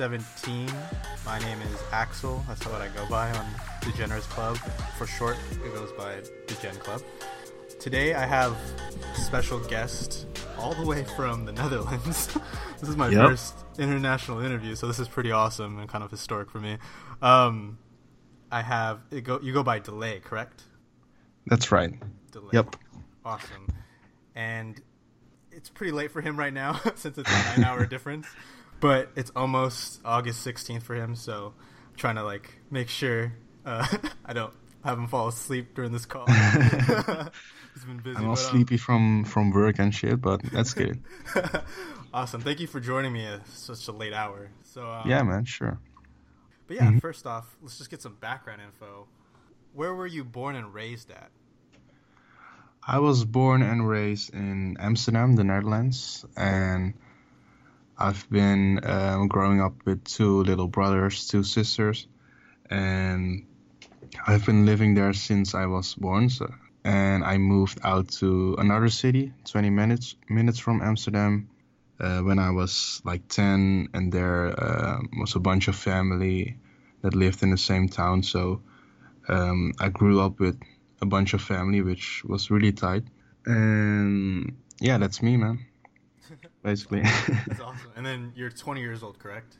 August 15th, 2017. My name is Axel. That's what I go by on the Generous Club. For short, it goes by the Gen Club. Today I have a special guest all the way from the Netherlands. this is my Yep. first international interview, so this is pretty awesome and kind of historic for me. Um, I have it go. You go by Delay, correct? That's right. Delay. Yep. Awesome. And it's pretty late for him right now since it's a nine hour difference. But it's almost August 16th for him, so I'm trying to like make sure uh, I don't have him fall asleep during this call. He's been busy. I'm all but, um, sleepy from from work and shit, but that's good. awesome. Thank you for joining me at such a late hour. So um, yeah, man. Sure. But yeah, Mhm. first off, let's just get some background info. Where were you born and raised at? I was born and raised in Amsterdam, the Netherlands, and I've been um, growing up with two little brothers, two sisters, and I've been living there since I was born. So, and I moved out to another city, 20 minutes minutes from Amsterdam, uh, when I was like 10, and there uh, was a bunch of family that lived in the same town. So um, I grew up with a bunch of family, which was really tight. And yeah, that's me, man. Basically, That's awesome. And then you're 20 years old, correct?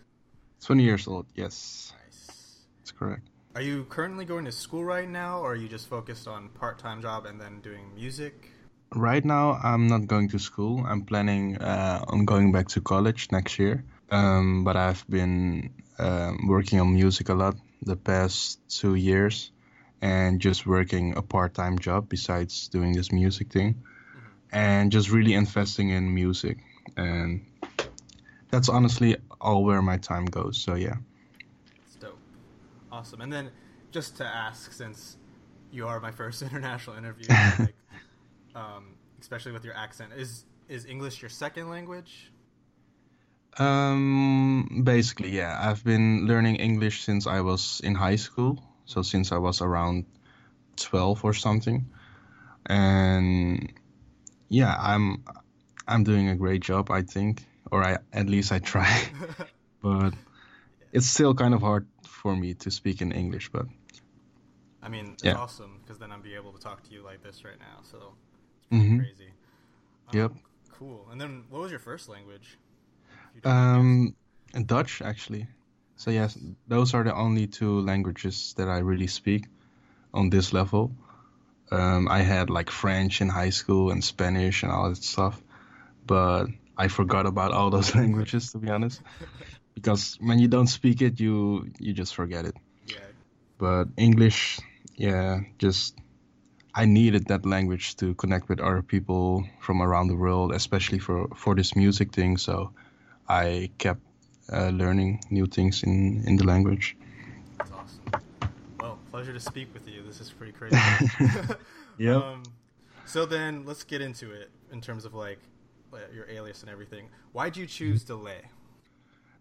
20 years old. Yes, Nice. that's correct. Are you currently going to school right now, or are you just focused on part-time job and then doing music? Right now, I'm not going to school. I'm planning uh, on going back to college next year. Um, but I've been um, working on music a lot the past two years, and just working a part-time job besides doing this music thing, and just really investing in music. And that's honestly all where my time goes. So yeah. It's dope. Awesome. And then just to ask, since you are my first international interview, like, um, especially with your accent, is is English your second language? Um, basically, yeah. I've been learning English since I was in high school, so since I was around 12 or something. And yeah, I'm I'm doing a great job, I think, or I at least I try. but it's still kind of hard for me to speak in English, but I mean, it's Yeah. awesome because then I'll be able to talk to you like this right now. So it's pretty Mhm. crazy. Um, Yep. Cool. And then, what was your first language? You um Dutch actually. So yes, those are the only two languages that I really speak on this level. Um, I had like French in high school and Spanish and all that stuff, but I forgot about all those languages to be honest, because when you don't speak it, you you just forget it. Yeah. But English, yeah, just I needed that language to connect with other people from around the world, especially for for this music thing. So I kept uh, learning new things in in the language. That's awesome. Well, pleasure to speak with you. This is pretty crazy. Yep. Um, so then, let's get into it in terms of like, your alias and everything. Why'd you choose delay?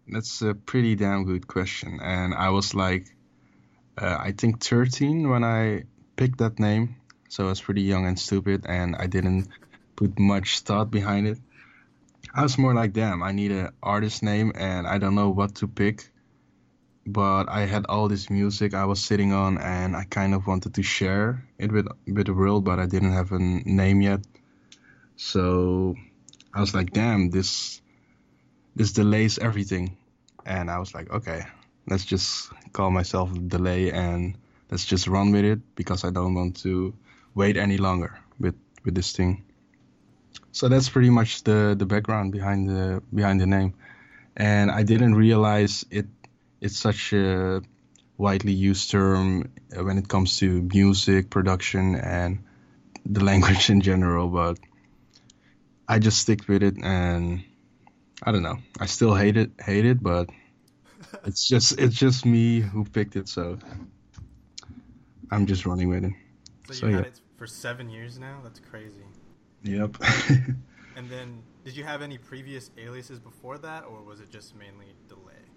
That's a pretty damn good question. And I was like, uh, I think 13 when I picked that name. So I was pretty young and stupid, and I didn't put much thought behind it. I was more like, damn, I need an artist name, and I don't know what to pick. But I had all this music I was sitting on, and I kind of wanted to share it with with the world, but I didn't have a name yet. So I was like, damn, this this delays everything and I was like, okay, let's just call myself Delay and let's just run with it because I don't want to wait any longer with with this thing. So that's pretty much the the background behind the behind the name, and I didn't realize it it's such a widely used term uh, when it comes to music production and the language in general, but I just stick with it and I don't know. I still hate it, hate it, but it's just it's just me who picked it, so I'm just running with it. So you So, had it for seven years now. That's crazy. Yep. And then, did you have any previous aliases before that, or was it just mainly delay?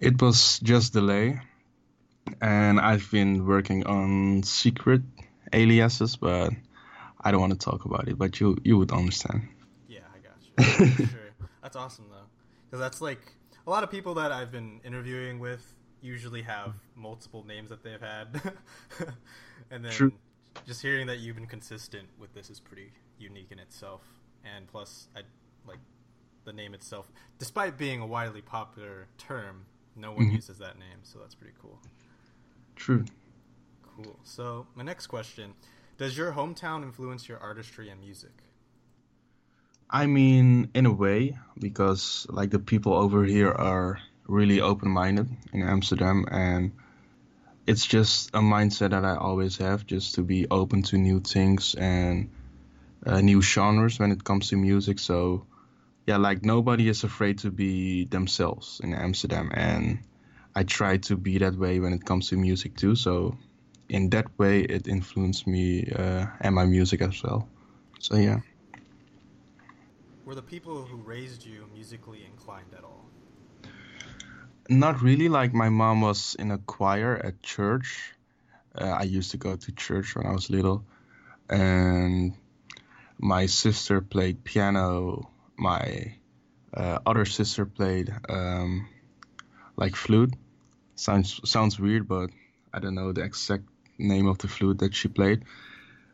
it was just delay, and I've been working on secret aliases, but I don't want to talk about it. But you you would understand. Yeah, I got you. Sure. That's awesome though. because that's like a lot of people that I've been interviewing with usually have multiple names that they've had, and then True. just hearing that you've been consistent with this is pretty unique in itself. And plus, I like the name itself, despite being a widely popular term, no one Mhm. uses that name, so that's pretty cool. True. Cool. So my next question: Does your hometown influence your artistry and music? I mean, in a way, because like the people over here are really open-minded in Amsterdam, and it's just a mindset that I always have, just to be open to new things and uh, new genres when it comes to music. So, yeah, like nobody is afraid to be themselves in Amsterdam, and I try to be that way when it comes to music too. So, in that way, it influenced me uh, and my music as well. So, yeah. Were the people who raised you musically inclined at all? Not really. Like my mom was in a choir at church. Uh, I used to go to church when I was little, and my sister played piano. My uh, other sister played um, like flute. Sounds sounds weird, but I don't know the exact name of the flute that she played.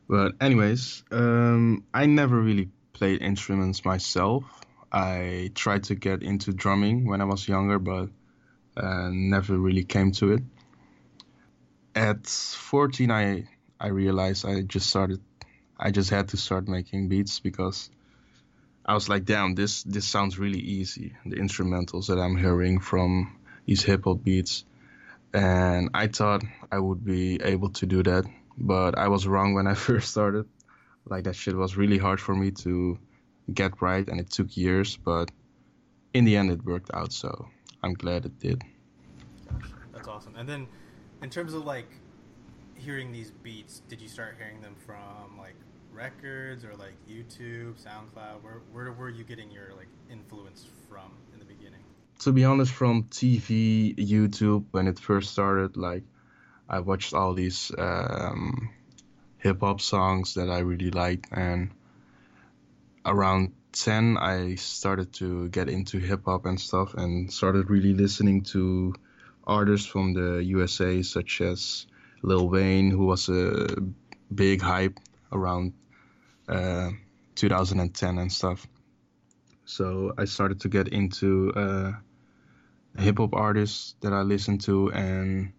But anyways, um, I never really played instruments myself. I tried to get into drumming when I was younger, but uh, never really came to it. At 14, I I realized I just started. I just had to start making beats because I was like, damn, this this sounds really easy. The instrumentals that I'm hearing from these hip hop beats, and I thought I would be able to do that, but I was wrong when I first started. Like that shit was really hard for me to get right, and it took years, but in the end, it worked out. So I'm glad it did. That's awesome. And then, in terms of like hearing these beats, did you start hearing them from like records or like YouTube, SoundCloud? Where where were you getting your like influence from? To be honest, from TV, YouTube, when it first started, like I watched all these um, hip hop songs that I really liked, and around 10, I started to get into hip hop and stuff, and started really listening to artists from the USA, such as Lil Wayne, who was a big hype around uh, 2010 and stuff. So I started to get into uh, hip hop artists that I listened to, and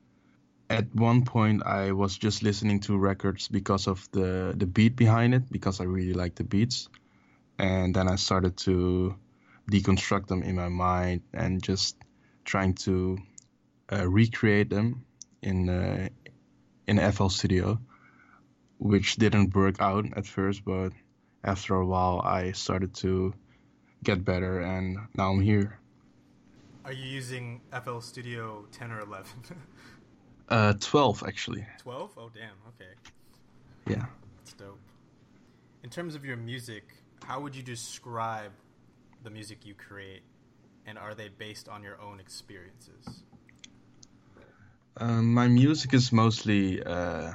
at one point I was just listening to records because of the the beat behind it, because I really like the beats, and then I started to deconstruct them in my mind and just trying to uh, recreate them in uh, in FL Studio, which didn't work out at first, but after a while I started to get better, and now I'm here. Are you using FL Studio 10 or 11? Uh, 12 actually. 12? Oh damn. Okay. Yeah. That's dope. In terms of your music, how would you describe the music you create and are they based on your own experiences? Um, my music is mostly uh,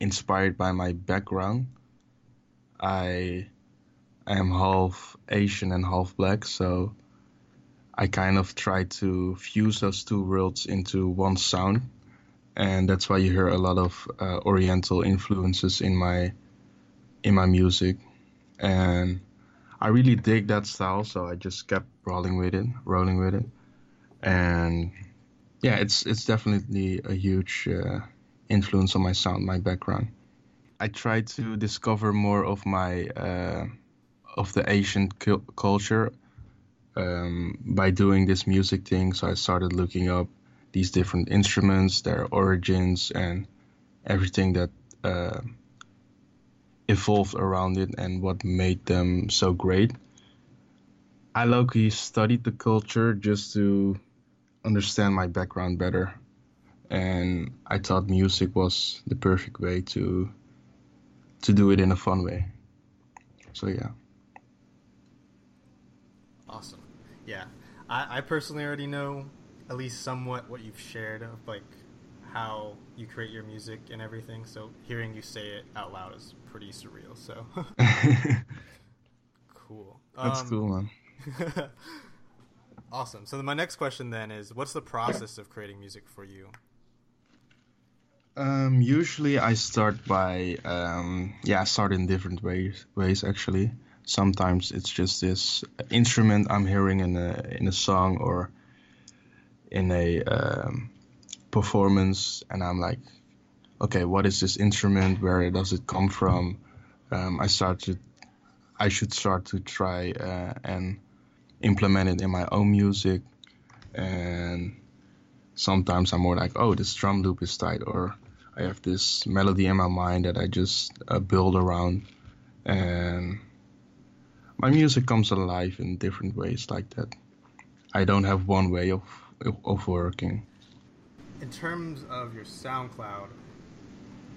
inspired by my background. I am half Asian and half black, so I kind of try to fuse those two worlds into one sound, and that's why you hear a lot of uh, Oriental influences in my in my music, and I really dig that style, so I just kept rolling with it, rolling with it, and yeah, it's it's definitely a huge uh, influence on my sound, my background. I try to discover more of my uh, of the Asian cu- culture um, by doing this music thing. So I started looking up these different instruments, their origins, and everything that uh, evolved around it and what made them so great. I low-key studied the culture just to understand my background better, and I thought music was the perfect way to to do it in a fun way. So yeah. Awesome. Yeah. I, I personally already know at least somewhat what you've shared of like how you create your music and everything. So hearing you say it out loud is pretty surreal. So cool. That's Um, cool, man. Awesome. So then my next question then is, what's the process of creating music for you? Um, usually I start by um, yeah, I start in different ways. Ways actually. Sometimes it's just this instrument I'm hearing in a in a song or in a um, performance, and I'm like, okay, what is this instrument? Where does it come from? Um, I to, I should start to try uh, and implement it in my own music, and sometimes I'm more like, oh, this drum loop is tight, or I have this melody in my mind that I just uh, build around, and my music comes alive in different ways like that. I don't have one way of of working. In terms of your SoundCloud,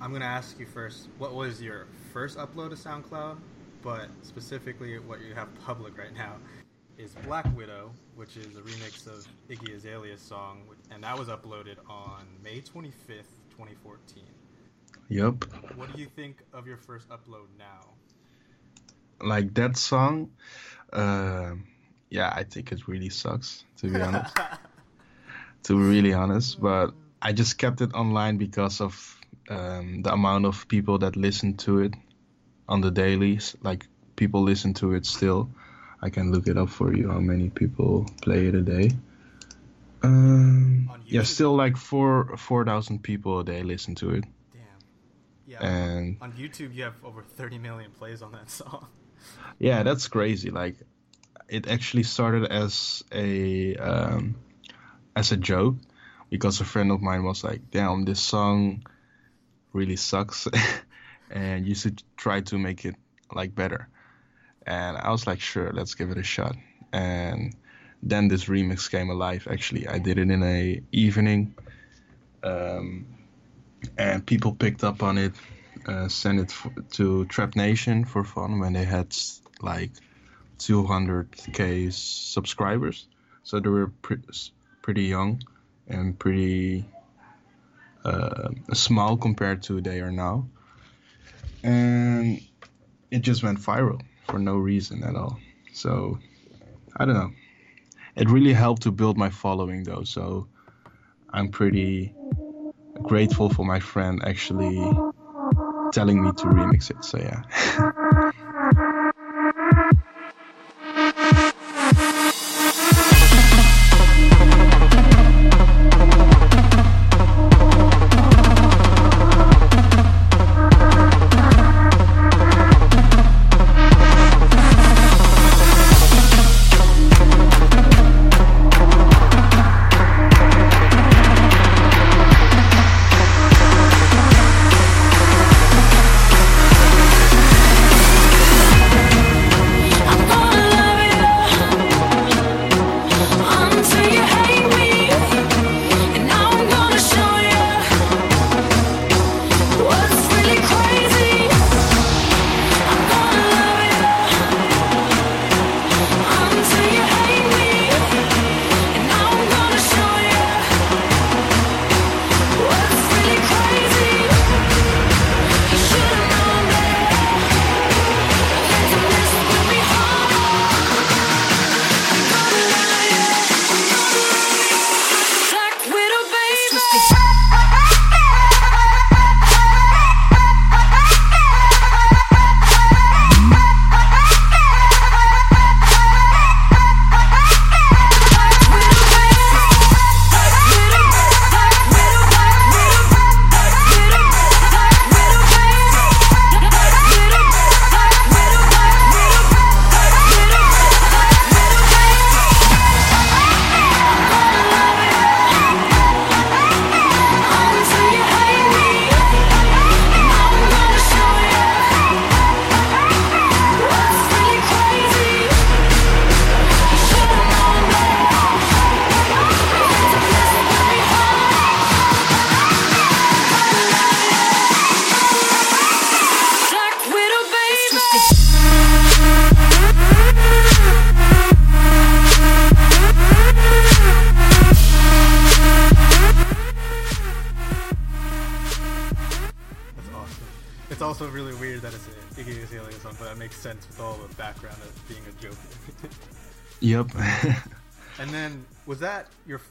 I'm gonna ask you first. What was your first upload to SoundCloud? But specifically, what you have public right now is Black Widow, which is a remix of Iggy Azalea's song, and that was uploaded on May 25th, 2014. Yep. What do you think of your first upload now? Like that song, uh, yeah, I think it really sucks to be honest. to be really honest, but I just kept it online because of um, the amount of people that listen to it on the dailies. Like people listen to it still. I can look it up for you how many people play it a day. Um, yeah, still like four four thousand people a day listen to it. Damn. Yeah. And on YouTube, you have over thirty million plays on that song. Yeah, that's crazy. Like, it actually started as a um, as a joke because a friend of mine was like, "Damn, this song really sucks, and you should try to make it like better." And I was like, "Sure, let's give it a shot." And then this remix came alive. Actually, I did it in a evening, um, and people picked up on it. Uh, sent it f- to Trap Nation for fun when they had like 200k subscribers. So they were pre- pretty young and pretty uh, small compared to they are now. And it just went viral for no reason at all. So I don't know. It really helped to build my following though. So I'm pretty grateful for my friend actually telling me to remix it. So yeah.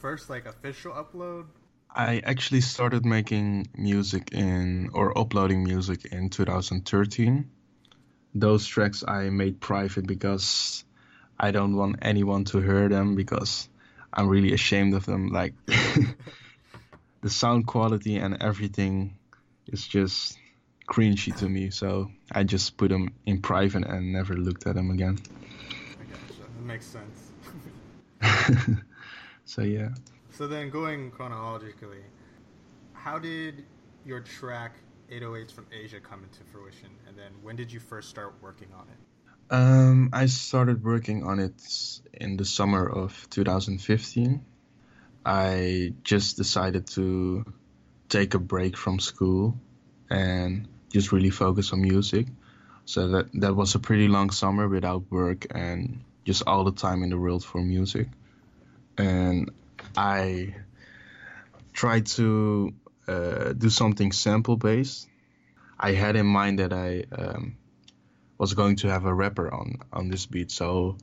first like official upload? I actually started making music in or uploading music in 2013. Those tracks I made private because I don't want anyone to hear them because I'm really ashamed of them. Like the sound quality and everything is just cringy to me. So I just put them in private and never looked at them again. I gotcha. That makes sense. so yeah. So then, going chronologically, how did your track 808s from Asia come into fruition, and then when did you first start working on it? Um, I started working on it in the summer of 2015. I just decided to take a break from school and just really focus on music. So that that was a pretty long summer without work and just all the time in the world for music. And I tried to uh, do something sample based. I had in mind that I um, was going to have a rapper on on this beat, so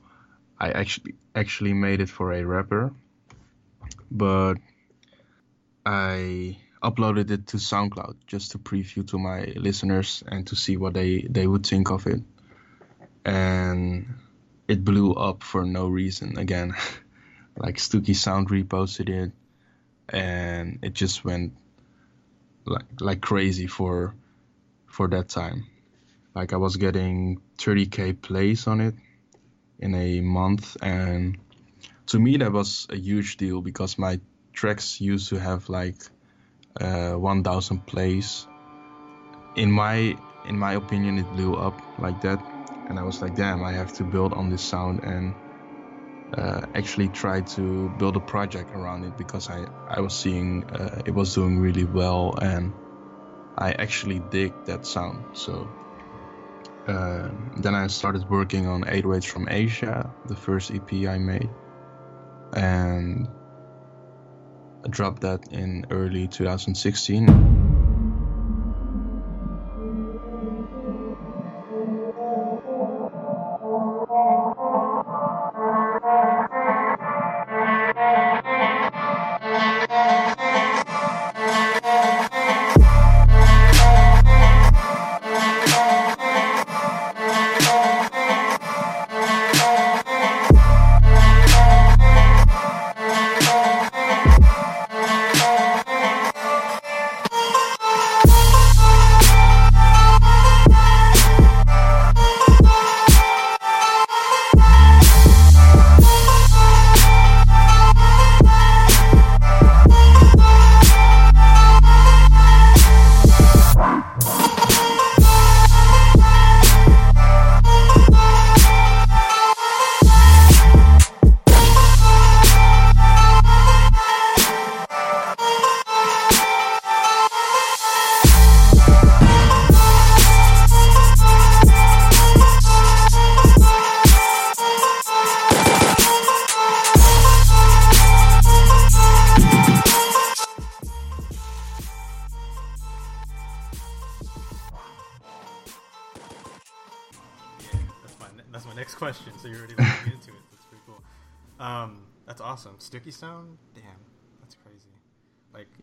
I actually actually made it for a rapper, but I uploaded it to SoundCloud just to preview to my listeners and to see what they they would think of it, and it blew up for no reason again. like Stooki Sound reposted it, and it just went like like crazy for for that time. Like I was getting 30k plays on it in a month, and to me that was a huge deal because my tracks used to have like uh, 1,000 plays. In my in my opinion, it blew up like that, and I was like, damn, I have to build on this sound and uh, actually tried to build a project around it because I, I was seeing uh, it was doing really well and I actually dig that sound. So uh, then I started working on Eight 808s from Asia, the first EP I made, and I dropped that in early 2016.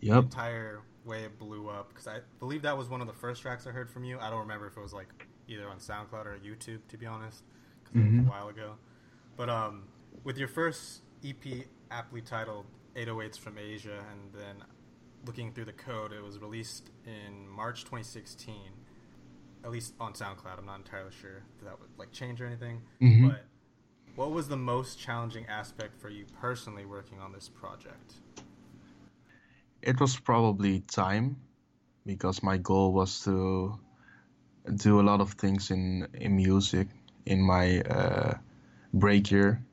Yep. entire way it blew up because I believe that was one of the first tracks I heard from you. I don't remember if it was like either on SoundCloud or YouTube, to be honest, because it was Mhm. a while ago. But um, with your first EP aptly titled 808s from Asia, and then looking through the code, it was released in March 2016 at least on SoundCloud. I'm not entirely sure if that would like change or anything. Mhm. But what was the most challenging aspect for you personally working on this project? It was probably time because my goal was to do a lot of things in in music in my uh, break year.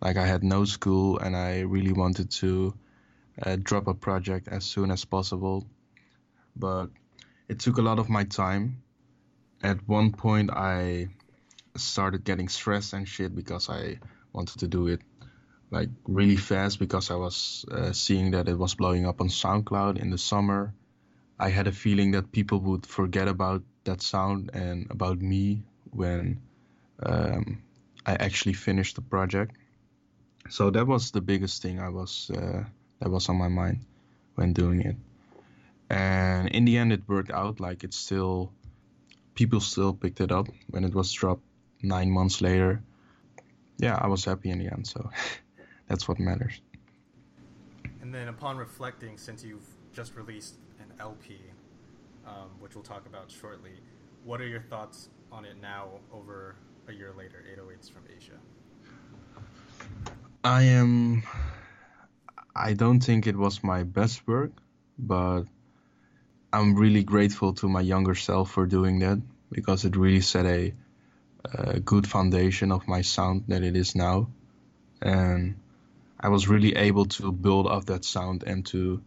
Like I had no school and I really wanted to uh, drop a project as soon as possible, but it took a lot of my time. At one point, I started getting stressed and shit because I wanted to do it like really fast because I was uh, seeing that it was blowing up on SoundCloud in the summer. I had a feeling that people would forget about that sound and about me when um, I actually finished the project. so that was the biggest thing I was uh, that was on my mind when doing it. And in the end, it worked out. Like it's still people still picked it up when it was dropped nine months later. Yeah, I was happy in the end. So that's what matters. And then upon reflecting, since you've just released an LP, um, which we'll talk about shortly, what are your thoughts on it now over a year later, 808s from Asia? I am. I don't think it was my best work, but I'm really grateful to my younger self for doing that because it really set a, a good foundation of my sound that it is now, and I was really able to build up that sound and to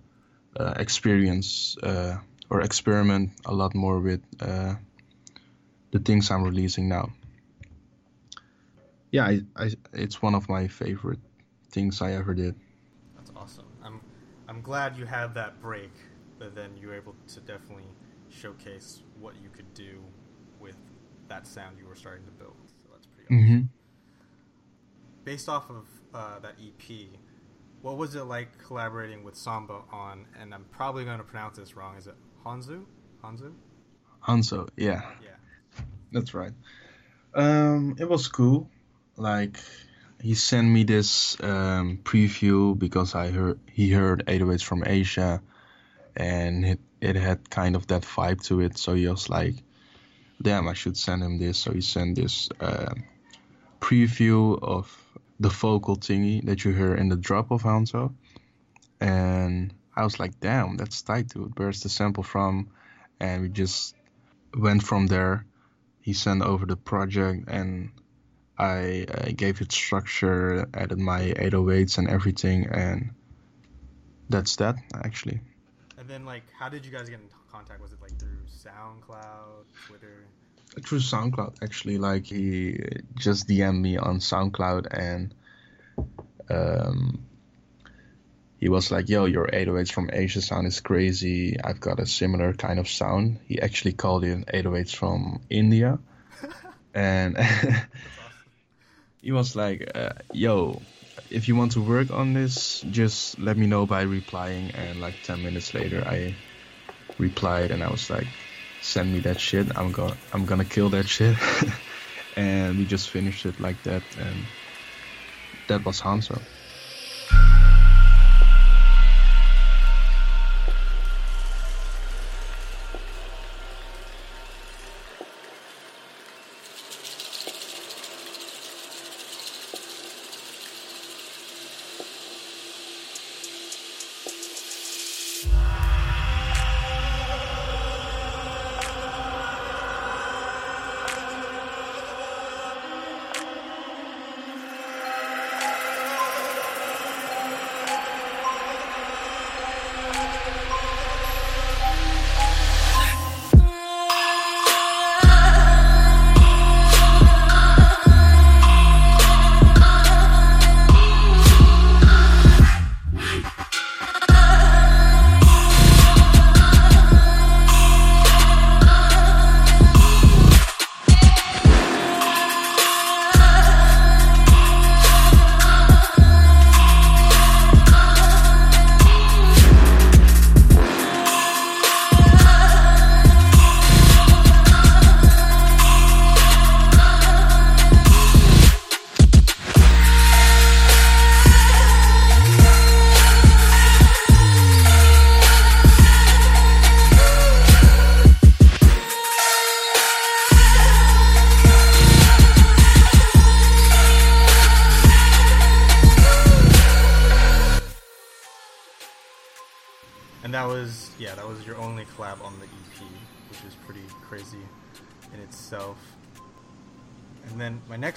uh, experience uh, or experiment a lot more with uh, the things I'm releasing now. Yeah, I, I, it's one of my favorite things I ever did. That's awesome. I'm I'm glad you had that break, but then you were able to definitely showcase what you could do with that sound you were starting to build. So that's pretty awesome. Mm-hmm. Based off of uh, that EP, what was it like collaborating with Samba on? And I'm probably going to pronounce this wrong. Is it Hanzu? Hanzu? Hanzo, yeah. Yeah. That's right. Um, it was cool. Like he sent me this um, preview because I heard he heard 808s from Asia, and it it had kind of that vibe to it. So he was like, "Damn, I should send him this." So he sent this uh, preview of the vocal thingy that you hear in the drop of Hanzo, and I was like, "Damn, that's tight, dude. Where's the sample from?" And we just went from there. He sent over the project and I uh, gave it structure, added my 808s and everything, and that's that actually. And then, like, how did you guys get in contact? Was it like through SoundCloud, Twitter? Through SoundCloud, actually. Like, he just DM'd me on SoundCloud, and um, he was like, "Yo, your 808s from Asia sound is crazy. I've got a similar kind of sound." He actually called it 808s from India, and he was like, uh, "Yo, if you want to work on this, just let me know by replying." And like ten minutes later, I replied, and I was like, "Send me that shit. I'm gonna I'm gonna kill that shit." and we just finished it like that, and that was Hanzo.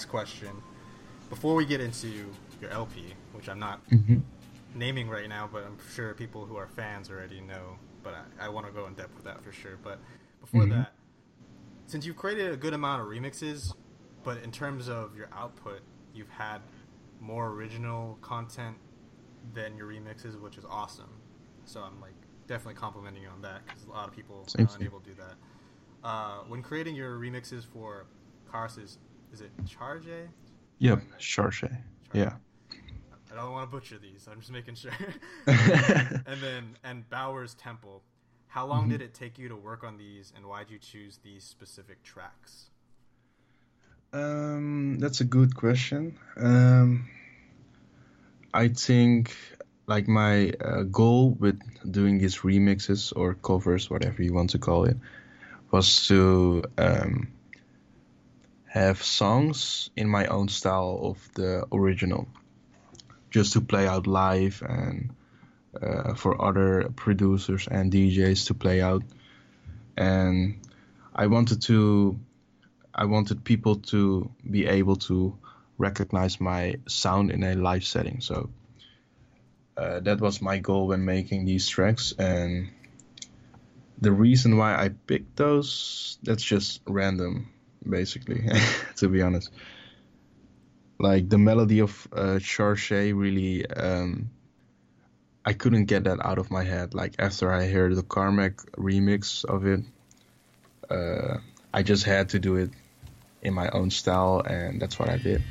Question. Before we get into your LP, which I'm not mm-hmm. naming right now, but I'm sure people who are fans already know. But I, I want to go in depth with that for sure. But before mm-hmm. that, since you've created a good amount of remixes, but in terms of your output, you've had more original content than your remixes, which is awesome. So I'm like definitely complimenting you on that because a lot of people are unable to do that. Uh, when creating your remixes for Kars's is it Charge? Yep, Charge. Yeah. I don't want to butcher these. I'm just making sure. and then and Baauer's Temple. How long mm-hmm. did it take you to work on these, and why did you choose these specific tracks? Um, that's a good question. Um, I think like my uh, goal with doing these remixes or covers, whatever you want to call it, was to um, have songs in my own style of the original, just to play out live and uh, for other producers and DJs to play out. And I wanted to, I wanted people to be able to recognize my sound in a live setting. So uh, that was my goal when making these tracks. And the reason why I picked those, that's just random, basically, to be honest. Like the melody of uh, Charche really, um, I couldn't get that out of my head. Like after I heard the Carmack remix of it, uh, I just had to do it in my own style, and that's what I did.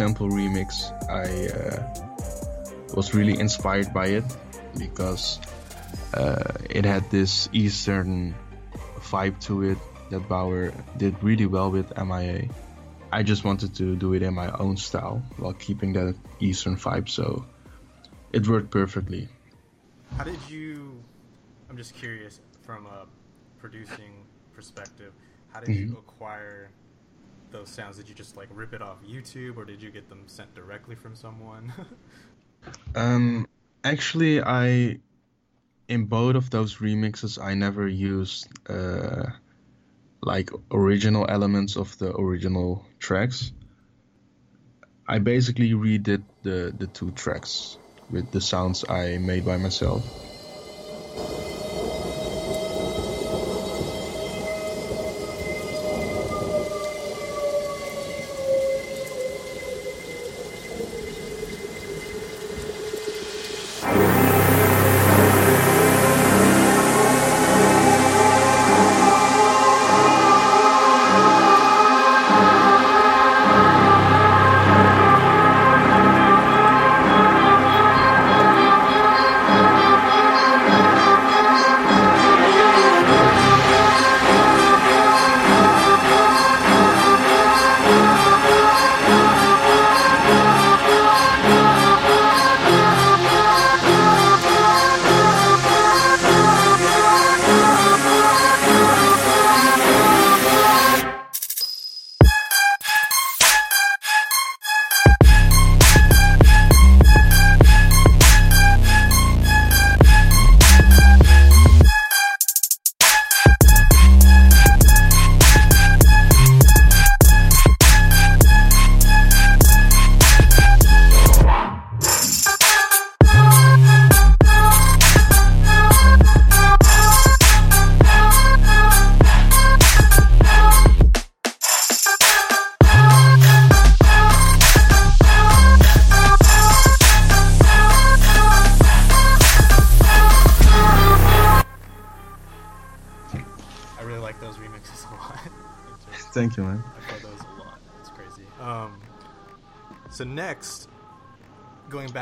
Temple remix. I uh, was really inspired by it because uh, it had this Eastern vibe to it that Baauer did really well with MIA. I just wanted to do it in my own style while keeping that Eastern vibe, so it worked perfectly. How did you? I'm just curious from a producing perspective. How did mm-hmm. you acquire those sounds? Did you just like rip it off YouTube, or did you get them sent directly from someone? um, actually, I in both of those remixes, I never used uh, like original elements of the original tracks. I basically redid the the two tracks with the sounds I made by myself.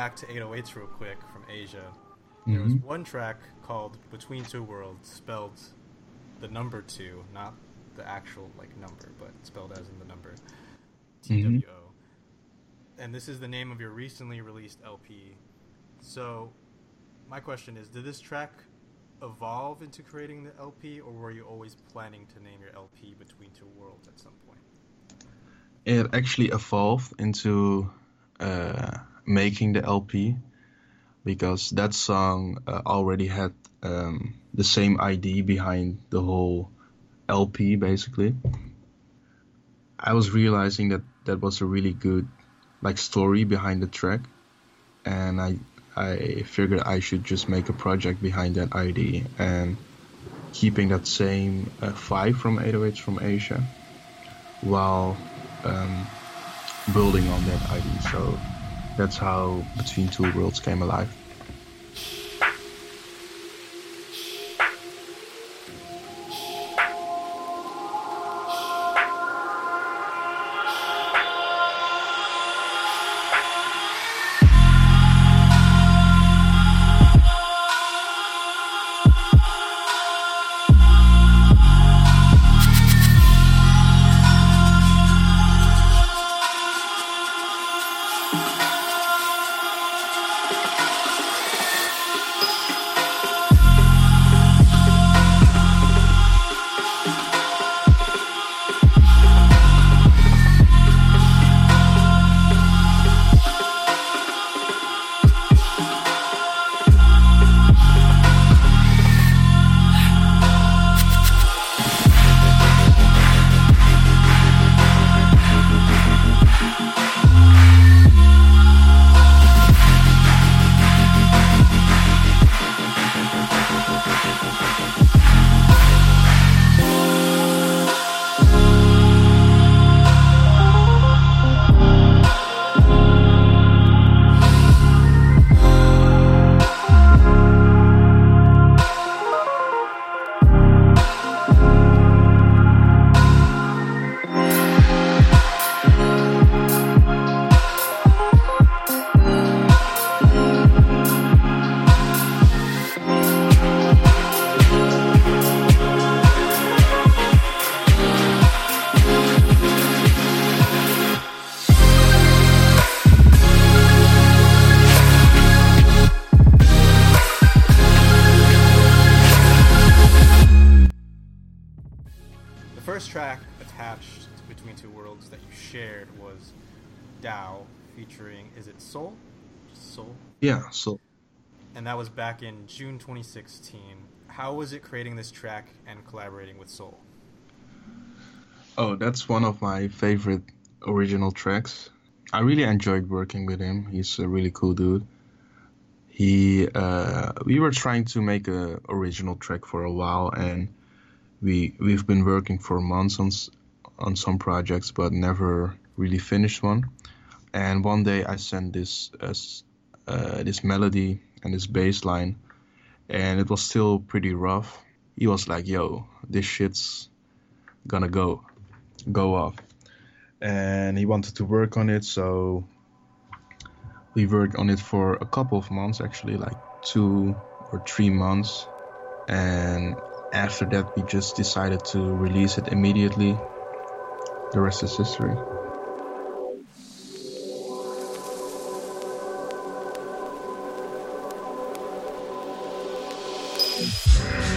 Back to 808s real quick from Asia, there was Mhm. one track called "Between Two Worlds," spelled the number two, not the actual like number, but spelled as in the number T W O. And this is the name of your recently released LP. So, my question is: Did this track evolve into creating the LP, or were you always planning to name your LP "Between Two Worlds" at some point? It actually evolved into uh, making the LP because that song uh, already had um, the same ID behind the whole LP, basically. I was realizing that that was a really good like story behind the track, and I I figured I should just make a project behind that ID and keeping that same uh, vibe from 808s from Asia while um, building on that ID. So that's how Between Two Worlds came alive. Back in June 2016. How was it creating this track and collaborating with Soul? oh, that's one of my favorite original tracks. I really enjoyed working with him. He's a really cool dude. He, uh, we were trying to make a original track for a while, and we we've been working for months on on some projects, but never really finished one. And one day I sent this uh, uh, this melody and this bass line, and it was still pretty rough. He was like, "Yo, this shit's gonna go, go off," and he wanted to work on it. So we worked on it for a couple of months, actually, like two or three months, and after that we just decided to release it immediately. The rest is history. Música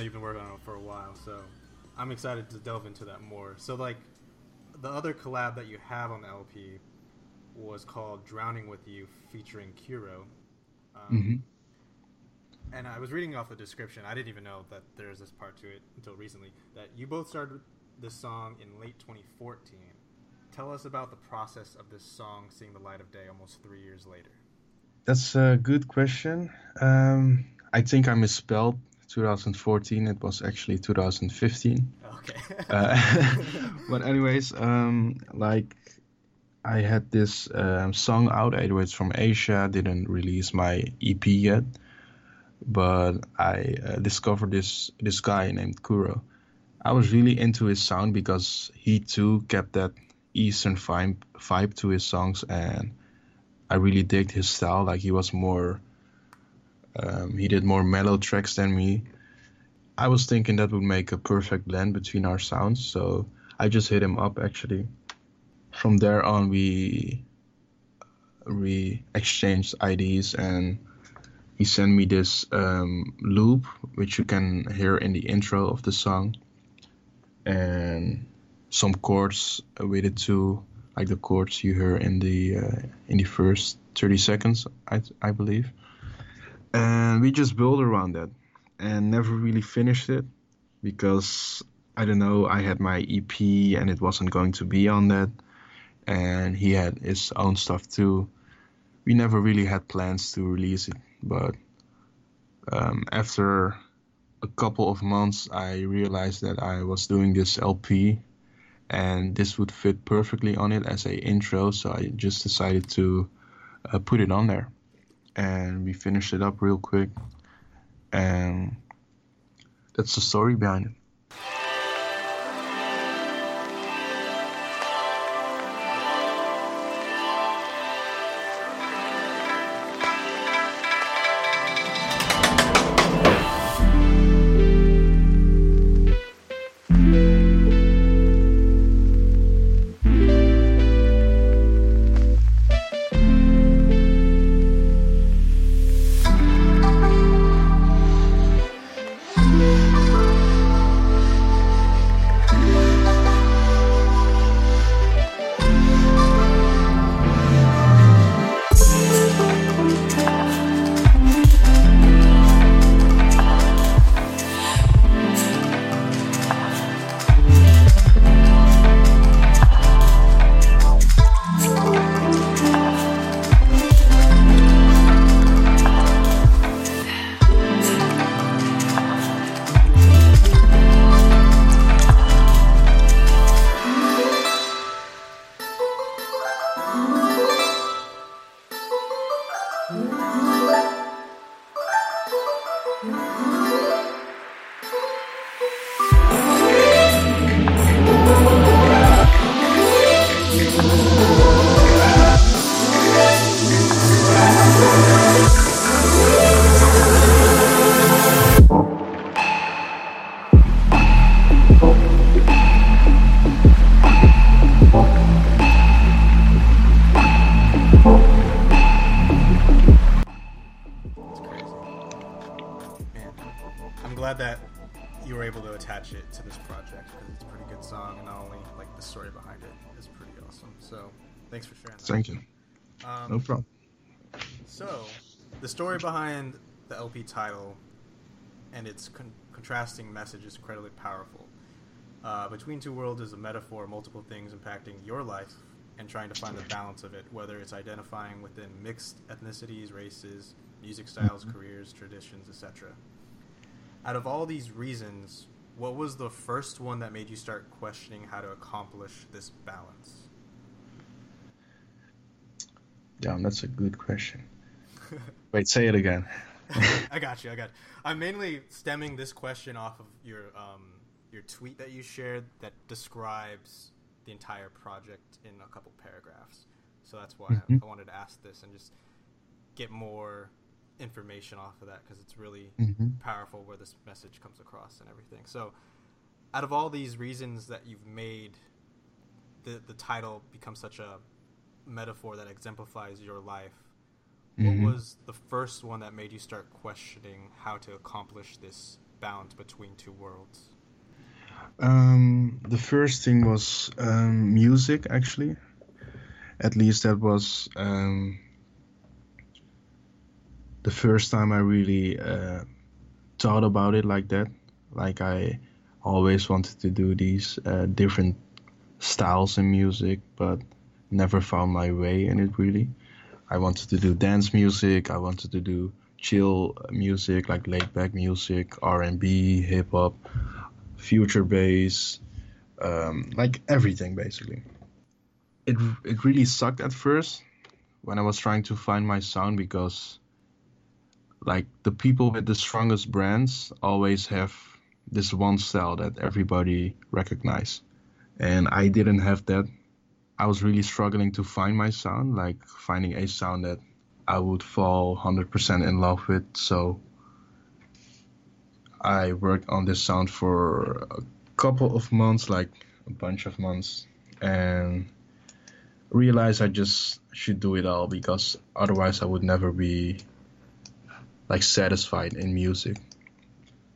you've been working on it for a while. So I'm excited to delve into that more. So like the other collab that you have on the LP was called "Drowning with You" featuring Kuro. Um, Mhm. And I was reading off the description. I didn't even know that there's this part to it until recently. That you both started this song in late 2014. Tell us about the process of this song seeing the light of day almost three years later. That's a good question. Um, I think I misspelled 2014. It was actually 2015. Okay. Uh, but anyways, um, like I had this um, song out. It was from Asia. Didn't release my EP yet, but I uh, discovered this this guy named Kuro. I was really into his sound because he too kept that Eastern vibe vibe to his songs, and I really digged his style. Like he was more, um, he did more mellow tracks than me. I was thinking that would make a perfect blend between our sounds, so I just hit him up actually. From there on, we we exchanged IDs, and he sent me this um, loop, which you can hear in the intro of the song, and some chords with it too, like the chords you hear in the uh, in the first 30 seconds, I I believe. And we just built around that and never really finished it because I don't know, I had my EP and it wasn't going to be on that. And he had his own stuff too. We never really had plans to release it, but um, after a couple of months, I realized that I was doing this LP and this would fit perfectly on it as a intro, so I just decided to uh, put it on there. And we finished it up real quick and that's the story behind it. The story behind it is pretty awesome. So, thanks for sharing that. Thank you. Um, No problem. So, the story behind the LP title and its con- contrasting message is incredibly powerful. Uh, Between Two Worlds is a metaphor of multiple things impacting your life and trying to find the balance of it, whether it's identifying within mixed ethnicities, races, music styles, careers, traditions, etc. Out of all these reasons, what was the first one that made you start questioning how to accomplish this balance? Damn, that's a good question. Wait, say it again. I got you. I got. You. I'm mainly stemming this question off of your um, your tweet that you shared that describes the entire project in a couple paragraphs. So that's why I, Mhm. I wanted to ask this and just get more information off of that because it's really hmm powerful where this message comes across and everything. So, out of all these reasons that you've made, the the title becomes such a metaphor that exemplifies your life. Mhm. What was the first one that made you start questioning how to accomplish this balance between two worlds? Um, the first thing was um, music, actually. At least that was um, the first time I really uh, thought about it like that. Like I always wanted to do these uh, different styles in music, but never found my way in it really. I wanted to do dance music. I wanted to do chill music, like laid back music, R and B, hip hop, future bass, um, like everything basically. It it really sucked at first when I was trying to find my sound because like the people with the strongest brands always have this one style that everybody recognize and I didn't have that. I was really struggling to find my sound, like finding a sound that I would fall 100% in love with. So I worked on this sound for a couple of months, like a bunch of months, and realized I just should do it all because otherwise I would never be like satisfied in music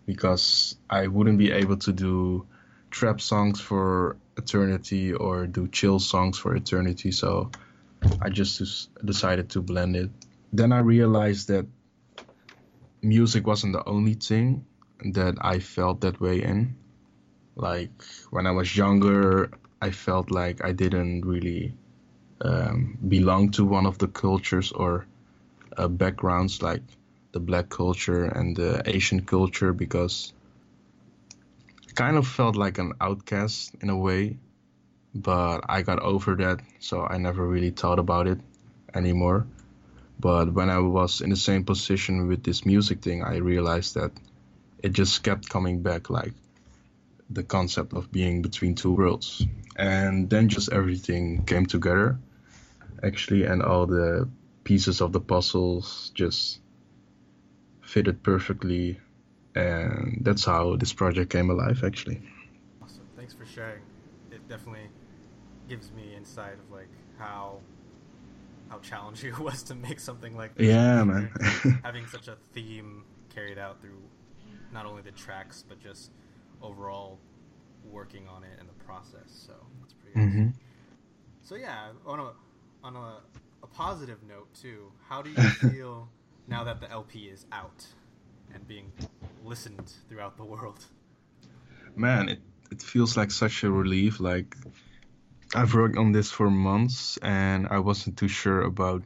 because I wouldn't be able to do trap songs for eternity or do chill songs for eternity. So I just decided to blend it. Then I realized that music wasn't the only thing that I felt that way in. Like when I was younger, I felt like I didn't really um, belong to one of the cultures or uh, backgrounds like the black culture and the Asian culture because I kind of felt like an outcast in a way, but I got over that, so I never really thought about it anymore. But when I was in the same position with this music thing, I realized that it just kept coming back like the concept of being between two worlds. And then just everything came together actually, and all the pieces of the puzzles just fitted perfectly. And that's how this project came alive actually. Awesome. Thanks for sharing. It definitely gives me insight of like how how challenging it was to make something like this. Yeah, man. Having such a theme carried out through not only the tracks but just overall working on it and the process. So that's pretty awesome. hmm So yeah, on a on a, a positive note too, how do you feel now that the LP is out and being listened throughout the world? Man, it, it feels like such a relief. Like I've worked on this for months and I wasn't too sure about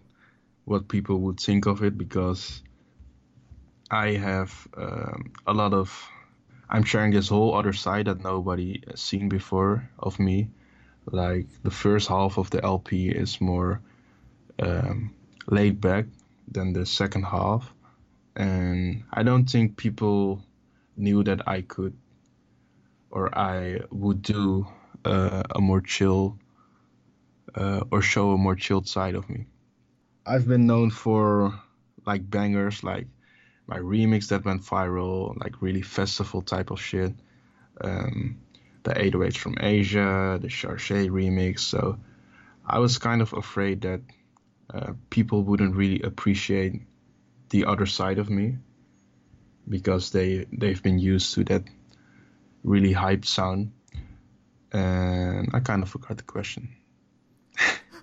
what people would think of it because I have um, a lot of. I'm sharing this whole other side that nobody has seen before of me. Like the first half of the LP is more um, laid back than the second half, and I don't think people knew that I could or I would do uh, a more chill uh, or show a more chilled side of me. I've been known for like bangers, like my remix that went viral, like really festival type of shit. Um, the 808s from Asia, the Charché remix. So I was kind of afraid that uh, people wouldn't really appreciate the other side of me because they they've been used to that really hyped sound. And I kind of forgot the question.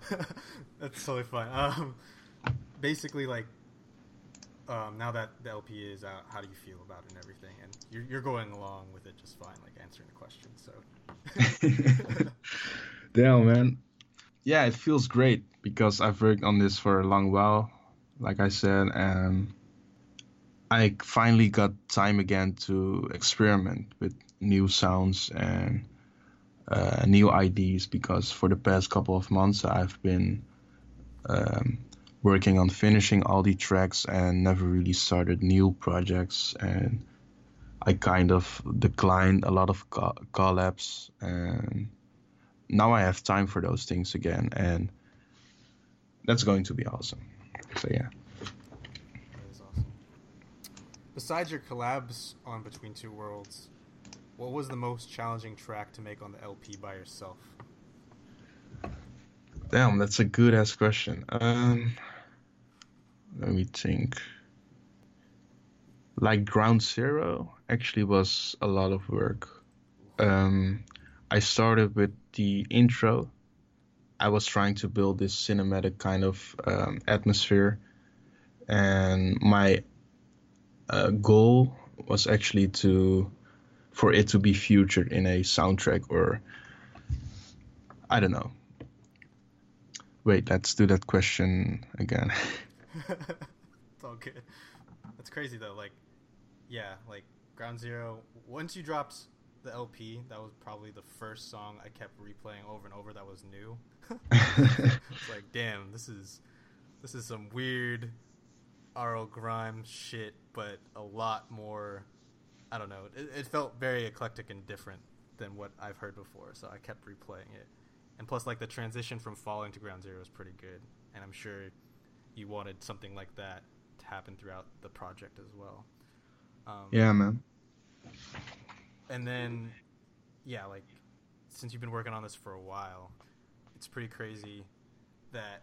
That's totally fine. Um, basically, like, um, now that the LP is out, how do you feel about it and everything? And you're, you're going along with it just fine, like answering the question. So, Damn, man. Yeah, it feels great because I've worked on this for a long while, like I said, and I finally got time again to experiment with new sounds and uh, new ideas because for the past couple of months I've been um, working on finishing all the tracks and never really started new projects and I kind of declined a lot of co- collabs and now I have time for those things again and that's going to be awesome. So yeah. that is awesome. Besides your collabs on Between Two Worlds, what was the most challenging track to make on the LP by yourself? Damn, that's a good ass question. Um, let me think. Like Ground Zero actually was a lot of work. Um, I started with the intro. I was trying to build this cinematic kind of um, atmosphere, and my uh, goal was actually to for it to be featured in a soundtrack or I don't know. Wait, let's do that question again. it's all good. That's crazy though. Like, yeah, like Ground Zero. Once you dropped the LP, that was probably the first song I kept replaying over and over. That was new. it's like, damn, this is this is some weird RL grime shit, but a lot more. I don't know. It, it felt very eclectic and different than what I've heard before, so I kept replaying it. And plus, like the transition from Falling to Ground Zero is pretty good, and I'm sure you wanted something like that to happen throughout the project as well. Um, yeah, man. And then, yeah, like since you've been working on this for a while, it's pretty crazy that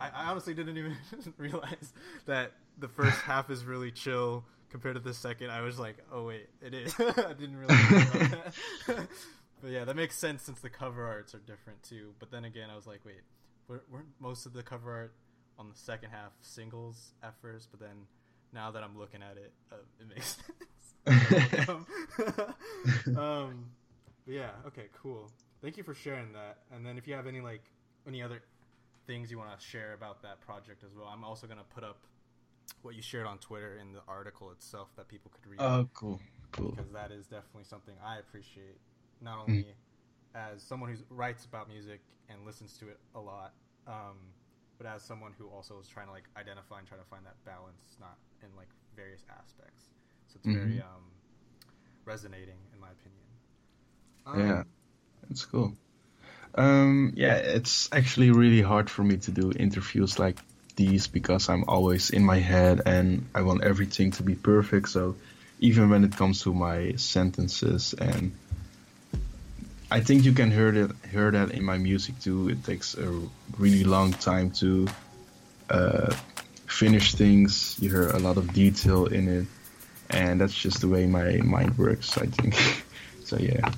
I, I honestly didn't even realize that the first half is really chill compared to the second. I was like, oh wait, it is. I didn't really that. but yeah, that makes sense since the cover arts are different too. But then again, I was like, wait, weren't most of the cover art on the second half singles at first? But then now that I'm looking at it, uh, it makes sense. um, yeah, okay, cool. Thank you for sharing that. And then if you have any like any other things you want to share about that project as well, I'm also gonna put up what you shared on Twitter in the article itself that people could read. Oh, cool, cool. Because that is definitely something I appreciate, not only mm. as someone who writes about music and listens to it a lot, um, but as someone who also is trying to like identify and try to find that balance, not in like various aspects. So it's mm-hmm. very um, resonating, in my opinion. Um, yeah, it's cool. Um, yeah, it's actually really hard for me to do interviews like these because I'm always in my head and I want everything to be perfect. So even when it comes to my sentences and I think you can hear that hear that in my music too. It takes a really long time to uh, finish things. You hear a lot of detail in it, and that's just the way my mind works. I think. so yeah.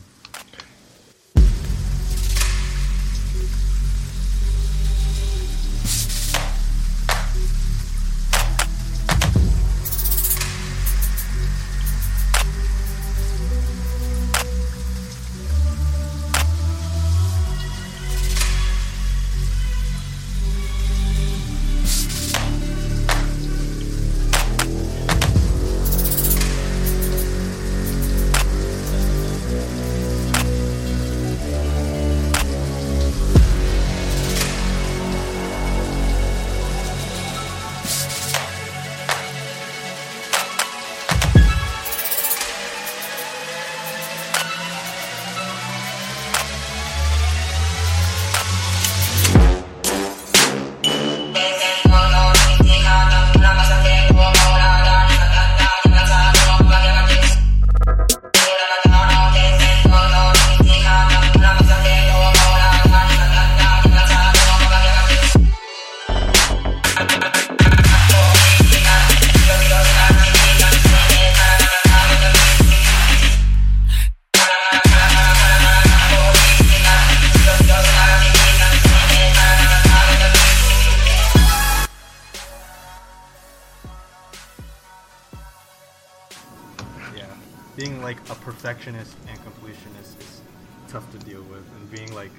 To deal with, and being like,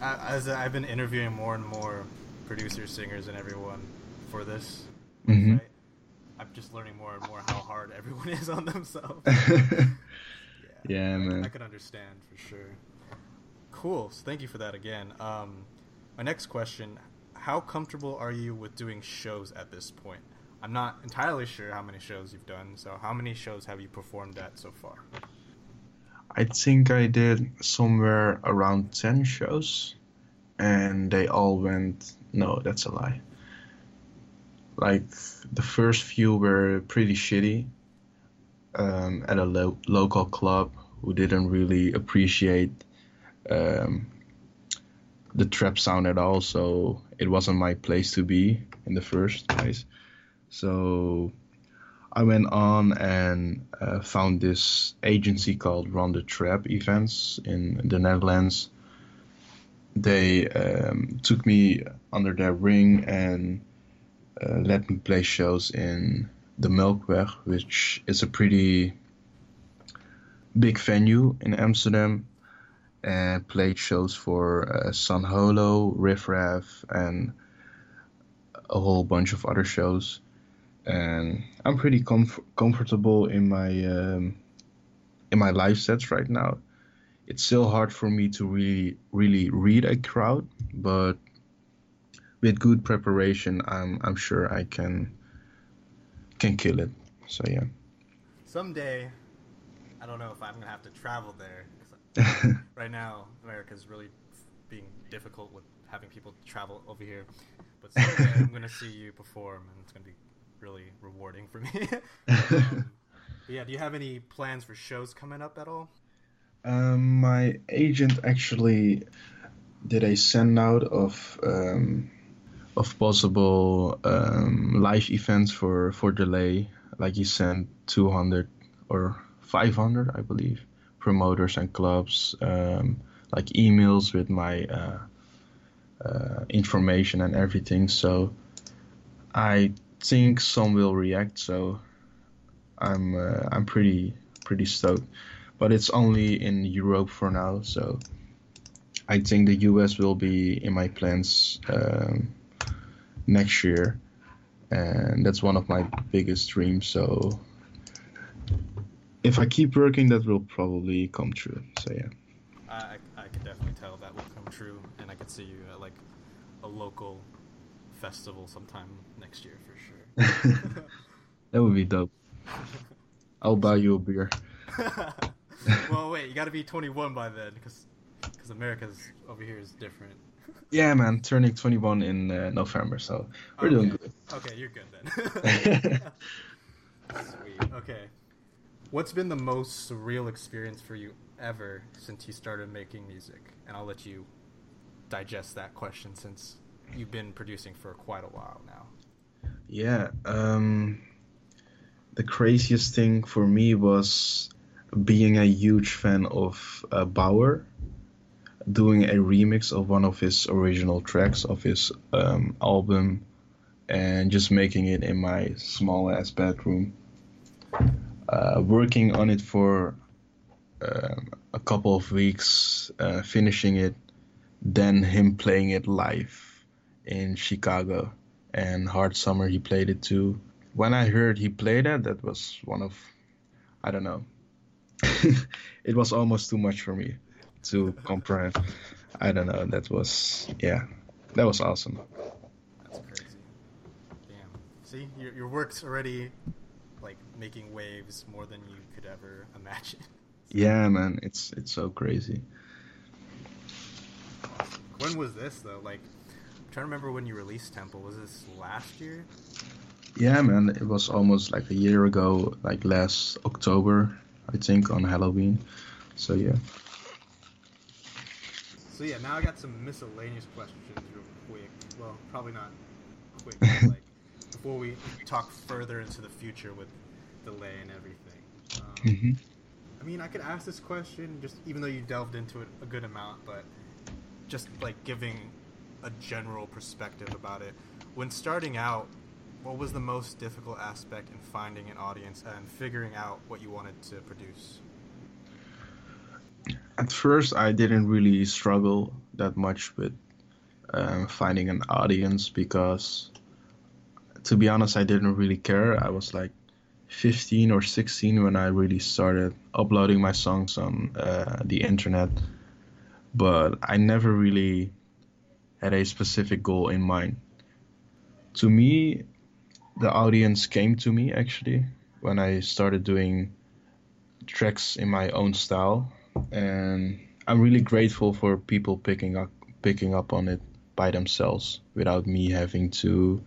as I've been interviewing more and more producers, singers, and everyone for this mm-hmm. I'm just learning more and more how hard everyone is on themselves. yeah, yeah I, man. I can understand for sure. Cool. So thank you for that again. Um, my next question: How comfortable are you with doing shows at this point? I'm not entirely sure how many shows you've done. So, how many shows have you performed at so far? I think I did somewhere around 10 shows, and they all went. No, that's a lie. Like, the first few were pretty shitty. um, at a lo- local club who didn't really appreciate um, the trap sound at all. So it wasn't my place to be in the first place. So I went on and uh, found this agency called Run the Trap Events in the Netherlands. They um, took me under their wing and uh, let me play shows in the Melkweg, which is a pretty big venue in Amsterdam, and played shows for uh, San Holo, Riff Raff, and a whole bunch of other shows. And I'm pretty comf- comfortable in my um, in my live sets right now. It's still hard for me to really really read a crowd, but with good preparation, I'm I'm sure I can can kill it. So yeah. Someday, I don't know if I'm gonna have to travel there. 'cause right now, America's really being difficult with having people travel over here. But someday, I'm gonna see you perform, and it's gonna be really rewarding for me. um, yeah, do you have any plans for shows coming up at all? Um, my agent actually did a send out of um, of possible um, live events for for delay. Like he sent 200 or 500, I believe, promoters and clubs, um, like emails with my uh, uh, information and everything. So I think some will react. So I'm uh, I'm pretty pretty stoked. But it's only in Europe for now. So I think the US will be in my plans um, next year, and that's one of my biggest dreams. So if I keep working, that will probably come true. So yeah. I, I, could definitely tell that will come true, and I could see you at like a local festival sometime next year for sure. that would be dope. I'll buy you a beer. well, wait, you got to be 21 by then, because because America's over here is different. Yeah, man, turning 21 in uh, November, so we're okay. doing good. Okay, you're good then. Sweet. Okay. What's been the most surreal experience for you ever since you started making music? And I'll let you digest that question since you've been producing for quite a while now. Yeah, um, the craziest thing for me was being a huge fan of uh, Bauer, doing a remix of one of his original tracks of his um, album, and just making it in my small ass bedroom. Uh, working on it for um, a couple of weeks, uh, finishing it, then him playing it live in Chicago and Hard Summer he played it too. When I heard he played it, that was one of, I don't know, it was almost too much for me to comprehend. I don't know. That was yeah, that was awesome. That's crazy. Damn. See, your your work's already like making waves more than you could ever imagine. Yeah, man, it's it's so crazy. When was this though? Like, trying to remember when you released Temple. Was this last year? Yeah, man, it was almost like a year ago, like last October, I think, on Halloween. So yeah. So yeah, now I got some miscellaneous questions real quick. Well, probably not quick, but like before we talk further into the future with delay and everything. Um, hmm I mean, I could ask this question just even though you delved into it a good amount, but just like giving a general perspective about it. When starting out, what was the most difficult aspect in finding an audience and figuring out what you wanted to produce? At first, I didn't really struggle that much with um, finding an audience because, to be honest, I didn't really care. I was like 15 or 16 when I really started uploading my songs on uh, the internet, but I never really had a specific goal in mind. To me, the audience came to me actually when I started doing tracks in my own style, and I'm really grateful for people picking up picking up on it by themselves without me having to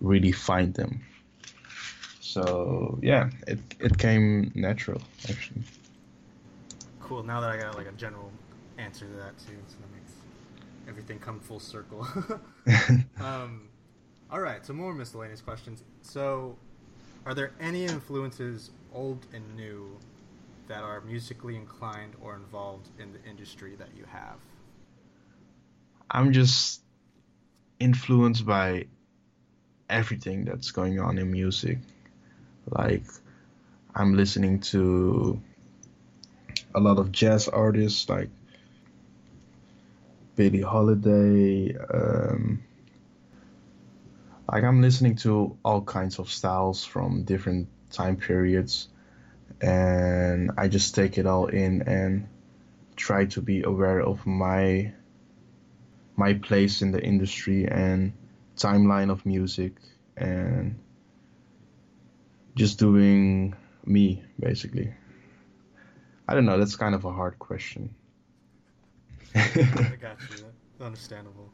really find them. So yeah, it it came natural actually. Cool. Now that I got like a general answer to that too, so that everything come full circle. um, all right. So more miscellaneous questions. So, are there any influences, old and new, that are musically inclined or involved in the industry that you have? I'm just influenced by everything that's going on in music. Like, I'm listening to a lot of jazz artists like Billie Holiday. Um, like, I'm listening to all kinds of styles from different time periods, and I just take it all in and try to be aware of my my place in the industry and timeline of music and just doing me basically i don't know that's kind of a hard question I got you. Understandable.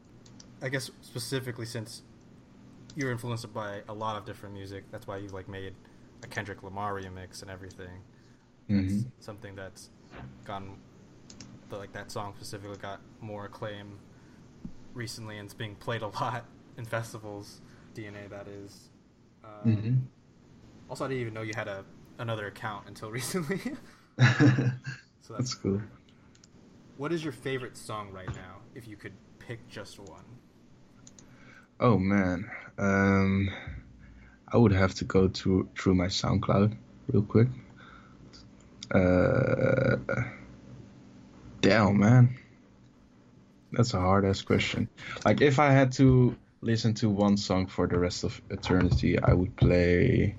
I guess specifically since you're influenced by a lot of different music, that's why you've like made a Kendrick Lamar remix and everything. That's Mhm. something that's gotten the, like that song specifically got more acclaim recently and it's being played a lot in festivals. DNA that is. Um, Mhm. Also, I didn't even know you had a another account until recently. so that's cool What is your favorite song right now, if you could pick just one? oh man. Um i would have to go to through my soundcloud real quick. Uh damn man. That's a hard ass question. Like if i had to listen to one song for the rest of eternity i would play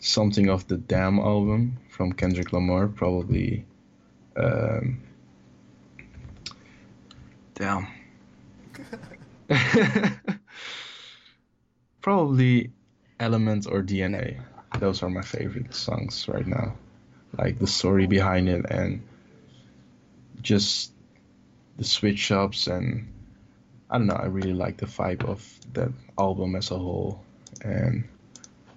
something of the damn album from kendrick lamar probably um damn. Probably element or dna those are my favorite songs right now. Like the story behind it and just the switch ups and I don't know, I really like the vibe of that album as a whole and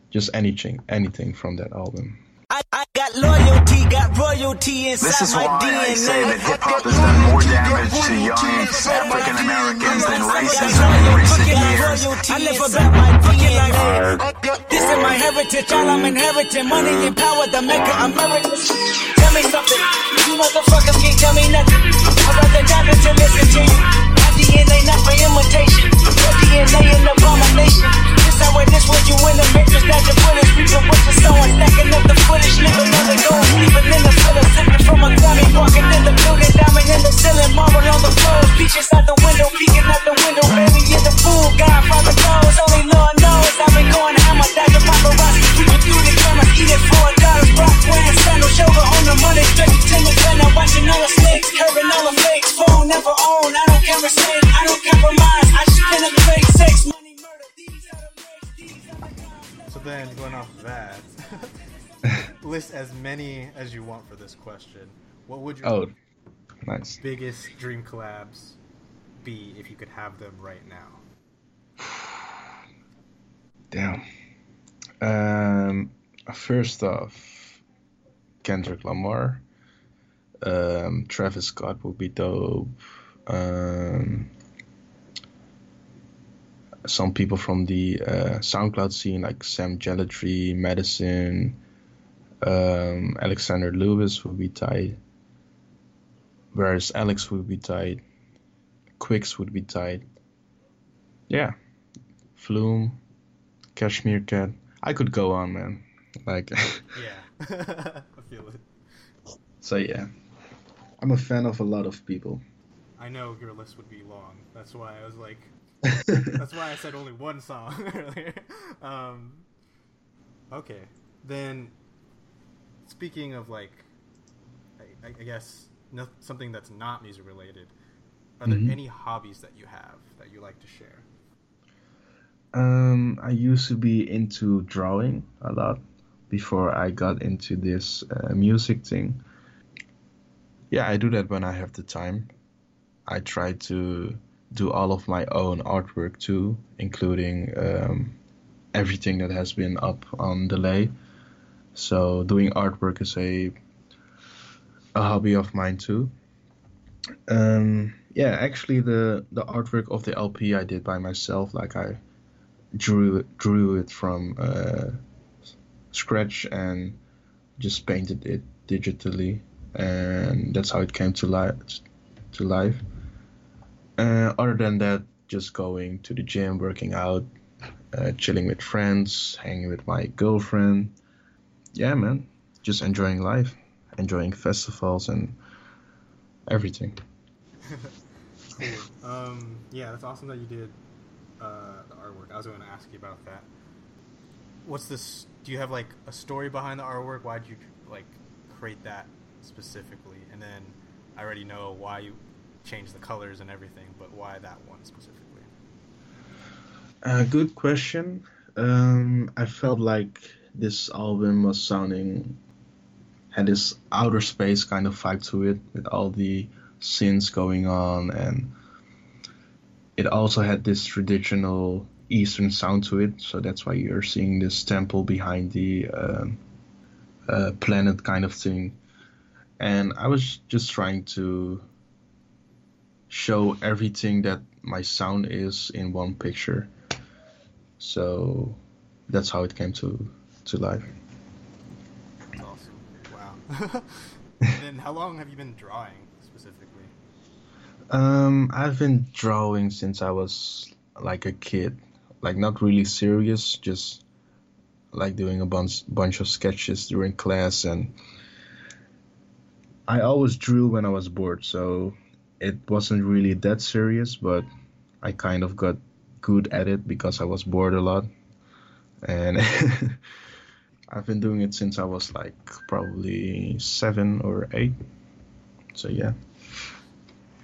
just anything anything from that album. I, I got loyalty, got royalty inside This is my why DNA. I say that hip hop has done more damage to young African Americans than racism in recent years. I live about my DNA. This is my heritage, all I'm inheriting. Money and power, the maker emeritus. Tell me something, you motherfuckers can't tell me nothing. I'd rather die than to listen What would your Oh, nice. biggest dream collabs be if you could have them right now? Damn. Um, first off, Kendrick Lamar. Um, Travis Scott would be dope. Um, some people from the uh, SoundCloud scene, like Sam Gellaitry, Madison, um, Alexander Lewis would be tight. Whereas Alex would be tight. Quicks would be tight. Yeah. Flume, Cashmere Cat. I could go on, man. Like, Yeah, I feel it. so yeah. I'm a fan of a lot of people. I know your list would be long. That's why I was like, that's why I said only one song earlier. Um, okay, then speaking of like, I, I guess no, something that's not music related. Are there Mhm. any hobbies that you have that you like to share? Um, I used to be into drawing a lot before I got into this uh, music thing. Yeah, I do that when I have the time. I try to do all of my own artwork too, including um, everything that has been up on delay. So doing artwork is a a hobby of mine too. Um, yeah, actually the the artwork of the LP I did by myself. Like I drew it, drew it from uh, scratch and just painted it digitally, and that's how it came to life. To life. Uh, other than that, just going to the gym, working out, uh, chilling with friends, hanging with my girlfriend. Yeah, man, just enjoying life, enjoying festivals and everything. cool. Um, yeah, that's awesome that you did uh, the artwork. I was going to ask you about that. What's this? Do you have like a story behind the artwork? Why did you like create that specifically? And then I already know why you changed the colors and everything, but why that one specifically? Uh, good question. Um, I felt like this album was sounding had this outer space kind of vibe to it with all the synths going on and it also had this traditional eastern sound to it so that's why you're seeing this temple behind the um, uh, planet kind of thing. And i was just trying to show everything that my sound is in one picture. So that's how it came to to life That's awesome. Wow. and then how long have you been drawing specifically? Um, I've been drawing since I was like a kid. Like not really serious, just like doing a bunch bunch of sketches during class and I always drew when I was bored, so it wasn't really that serious, but I kind of got good at it because I was bored a lot. And I've been doing it since I was like probably 7 or 8. So yeah.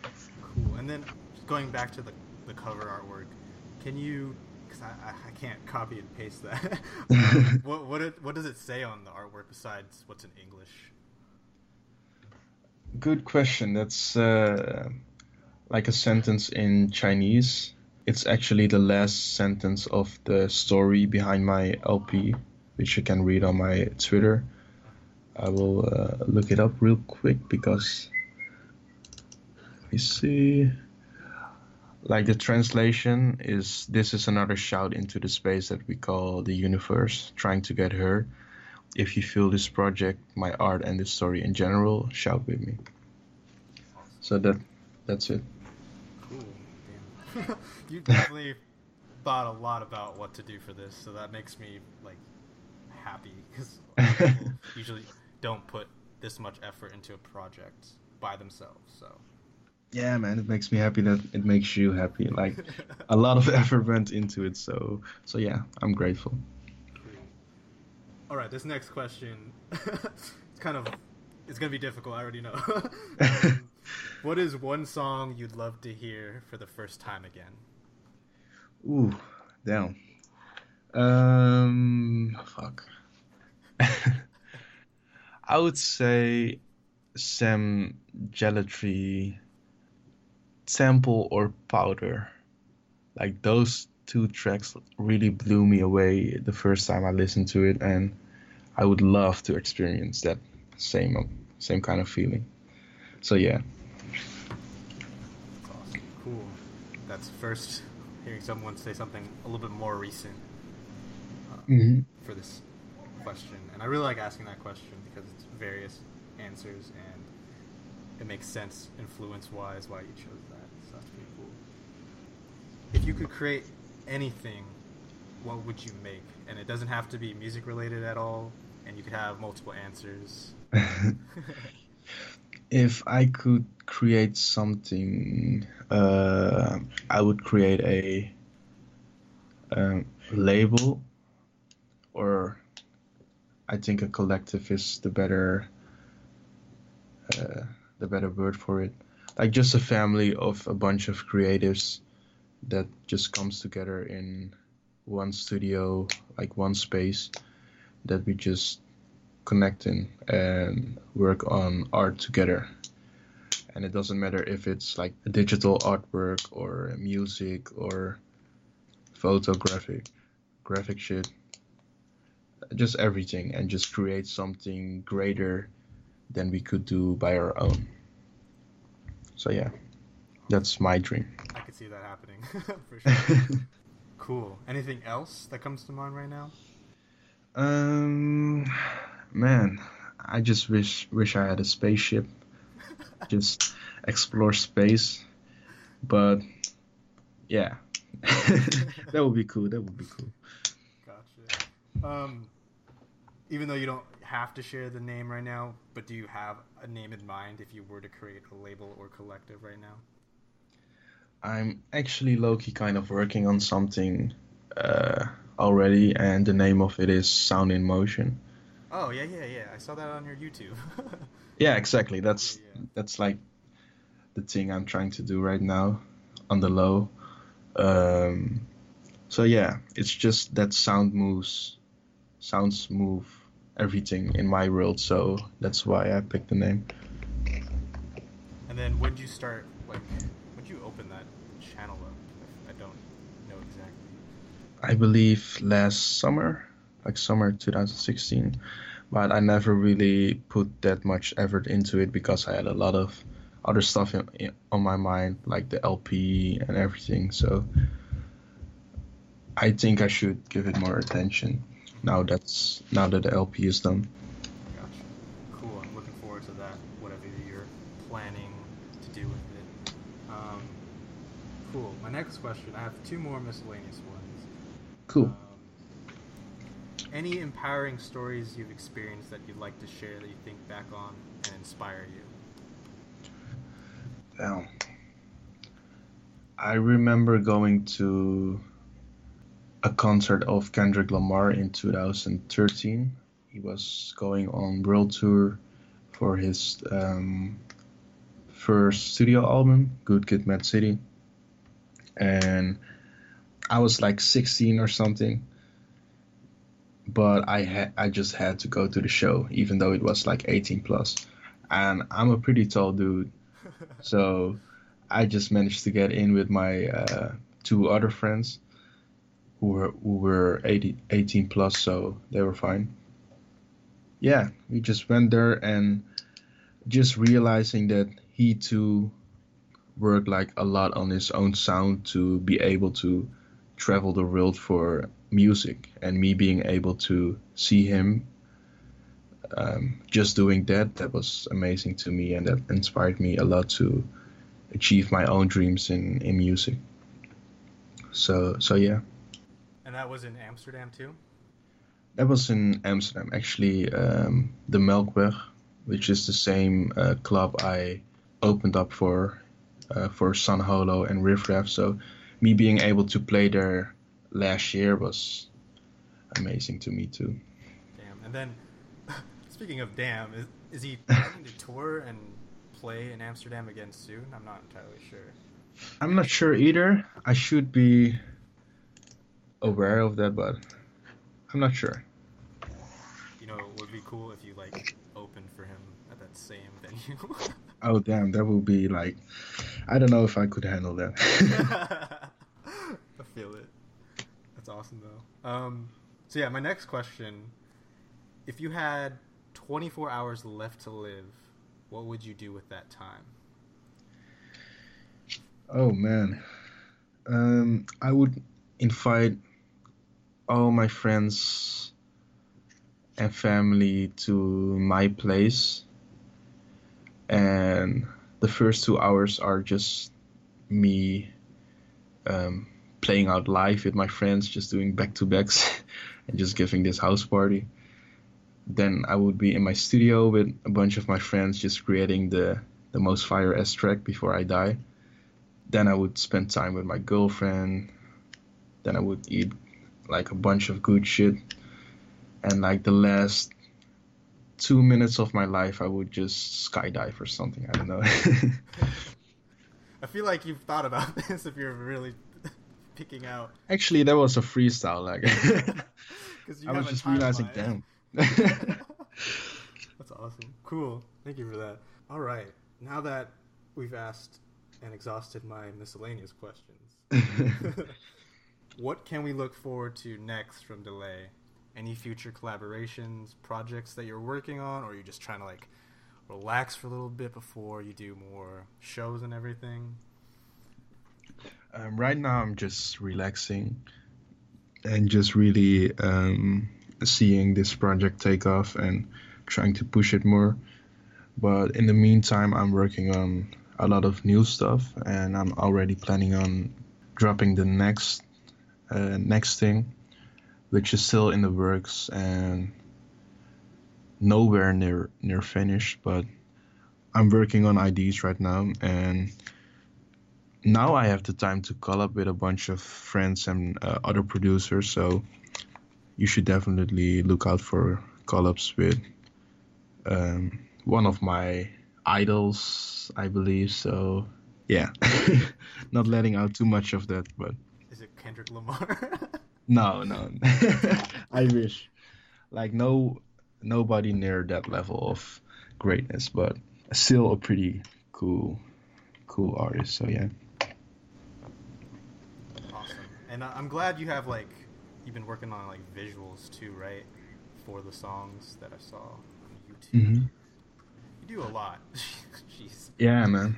Cool. And then going back to the, the cover artwork, can you? Because I, I, I can't copy and paste that. um, what what it, what does it say on the artwork besides what's in English? Good question. That's uh, like a sentence in Chinese. It's actually the last sentence of the story behind my LP, which you can read on my Twitter. I will uh, look it up real quick because let me see. Like the translation is this is another shout into the space that we call the universe, trying to get heard. If you feel this project, my art, and this story in general, shout with me. So that that's it. Cool. You definitely thought a lot about what to do for this, so that makes me like happy because usually don't put this much effort into a project by themselves. So Yeah, man, it makes me happy that it makes you happy. Like a lot of effort went into it, so so yeah, I'm grateful. All right, this next question, it's kind of, it's gonna be difficult. I already know. um, what is one song you'd love to hear for the first time again? Ooh, damn. Um, fuck. I would say Sam Gellaitry Sample or Powder. Like those two tracks really blew me away the first time I listened to it, and I would love to experience that same same kind of feeling. So yeah, That's awesome. Cool. That's first hearing someone say something a little bit more recent uh, Mhm. for this question, and I really like asking that question because it's various answers and it makes sense influence-wise why you chose that. So that's pretty cool. If you could create anything, what would you make? And it doesn't have to be music related at all, and you could have multiple answers. if I could create something, uh, I would create a um, label, or I think a collective is the better uh, the better word for it. Like just a family of a bunch of creatives that just comes together in one studio, like one space that we just connect in and work on art together. And it doesn't matter if it's like a digital artwork or music or photographic graphic shit, just everything, and just create something greater than we could do by our own. So yeah, that's my dream. I could see that happening for sure. cool. Anything else that comes to mind right now? Um, man, I just wish wish I had a spaceship, just explore space. But yeah, that would be cool. That would be cool. Gotcha. Um, even though you don't have to share the name right now, but do you have a name in mind if you were to create a label or collective right now? I'm actually low-key kind of working on something uh, already, and the name of it is Sound in Motion. Oh yeah, yeah, yeah. I saw that on your YouTube. Yeah, exactly. That's Yeah. that's like the thing I'm trying to do right now on the low. Um, so yeah, it's just that sound moves, sounds move everything in my world. So that's why I picked the name. and then when did you start? Like, when did you open that channel up? I don't know exactly. I believe last summer, like summer 2016, but I never really put that much effort into it because I had a lot of other stuff in, in, on my mind, like the LP and everything. So I think I should give it more attention now that's now that the LP is done. Gotcha. Cool. I'm looking forward to that. Whatever you're planning to do with it. Um, cool. My next question. I have two more miscellaneous ones. Cool. Um, any empowering stories you've experienced that you'd like to share that you think back on and inspire you? Damn. I remember going to a concert of Kendrick Lamar in 2013. He was going on world tour for his um, first studio album, Good Kid, Mad City, and I was like 16 or something. But I had I just had to go to the show, even though it was like 18 plus, and I'm a pretty tall dude, so I just managed to get in with my uh, two other friends who were who were 80, 18 plus, so they were fine. Yeah, we just went there and just realizing that he too worked like a lot on his own sound to be able to travel the world for music, and me being able to see him um, just doing that that was amazing to me, and that inspired me a lot to achieve my own dreams in in music. So so yeah. That was in Amsterdam too? That was in Amsterdam, actually, um, the Melkweg, which is the same uh, club I opened up for uh, for Sun Holo and Riff Raff. So, me being able to play there last year was amazing to me too. Damn. And then, speaking of damn, is, is he planning to tour and play in Amsterdam again soon? I'm not entirely sure. I'm not sure either. I should be aware of that, but I'm not sure. You know, it would be cool if you like opened for him at that same venue. Oh damn, that would be like, I don't know if I could handle that. I feel it. That's awesome though. Um, so yeah, my next question: If you had 24 hours left to live, what would you do with that time? Oh man, um, I would invite all my friends and family to my place, and the first two hours are just me um, playing out live with my friends, just doing back to backs and just giving this house party. Then I would be in my studio with a bunch of my friends, just creating the the most fire S track before I die then I would spend time with my girlfriend. Then I would eat like a bunch of good shit. And like the last two minutes of my life, I would just skydive or something. I don't know. I feel like you've thought about this if you're really picking out. Actually, that was a freestyle. Like I was just realizing, damn. That's awesome. Cool. Thank you for that. All right. Now that we've asked and exhausted my miscellaneous questions, what can we look forward to next from Delay? Any future collaborations, projects that you're working on, or are you just trying to like relax for a little bit before you do more shows and everything? Um, right now, I'm just relaxing and just really um, seeing this project take off and trying to push it more. But in the meantime, I'm working on a lot of new stuff, and I'm already planning on dropping the next uh, next thing, which is still in the works and nowhere near near finished. But I'm working on ideas right now, and now I have the time to collab with a bunch of friends and uh, other producers. So you should definitely look out for collabs with um, one of my idols, I believe. So yeah, not letting out too much of that, but Is Kendrick Lamar? no, no, I wish. Like no, nobody near that level of greatness, but still a pretty cool, cool artist. So yeah. awesome. And I- I'm glad you have like you've been working on like visuals too, right? For the songs that I saw on YouTube. hmm You do a lot. Jeez. Yeah, man.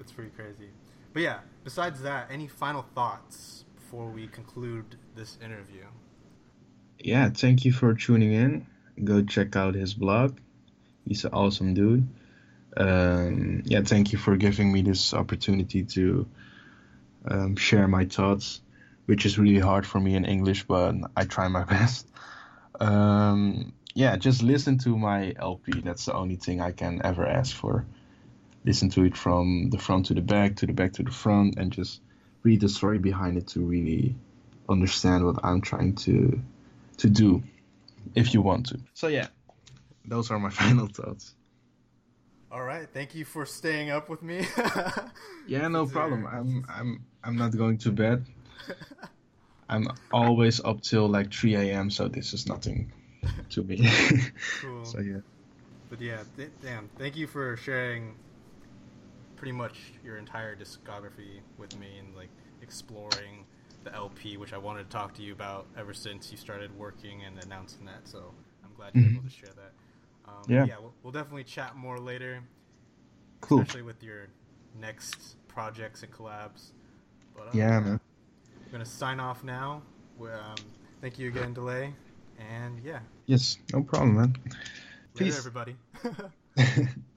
it's pretty crazy. But yeah, besides that, any final thoughts before we conclude this interview? yeah, thank you for tuning in. Go check out his blog. He's an awesome dude. Um, yeah, thank you for giving me this opportunity to um, share my thoughts, which is really hard for me in English, but I try my best. Um, yeah, just listen to my LP. That's the only thing I can ever ask for. Listen to it from the front to the back, to the back to the front, and just read the story behind it to really understand what I'm trying to to do if you want to. So yeah, those are my final thoughts. All right, thank you for staying up with me. Yeah, no problem. I'm I'm I'm not going to bed. I'm always up till like 3 a.m. So this is nothing to me. Cool. so yeah. But yeah, th- damn. Thank you for sharing pretty much your entire discography with me and like exploring the LP, which I wanted to talk to you about ever since you started working and announcing that. So I'm glad you're able to share that. Um, Yeah. yeah, we'll, we'll definitely chat more later, Cool. especially with your next projects and collabs. But, um, Yeah, man. I'm gonna sign off now. Um, thank you again, Delay, and yeah, Yes, no problem, man. later, Peace. everybody.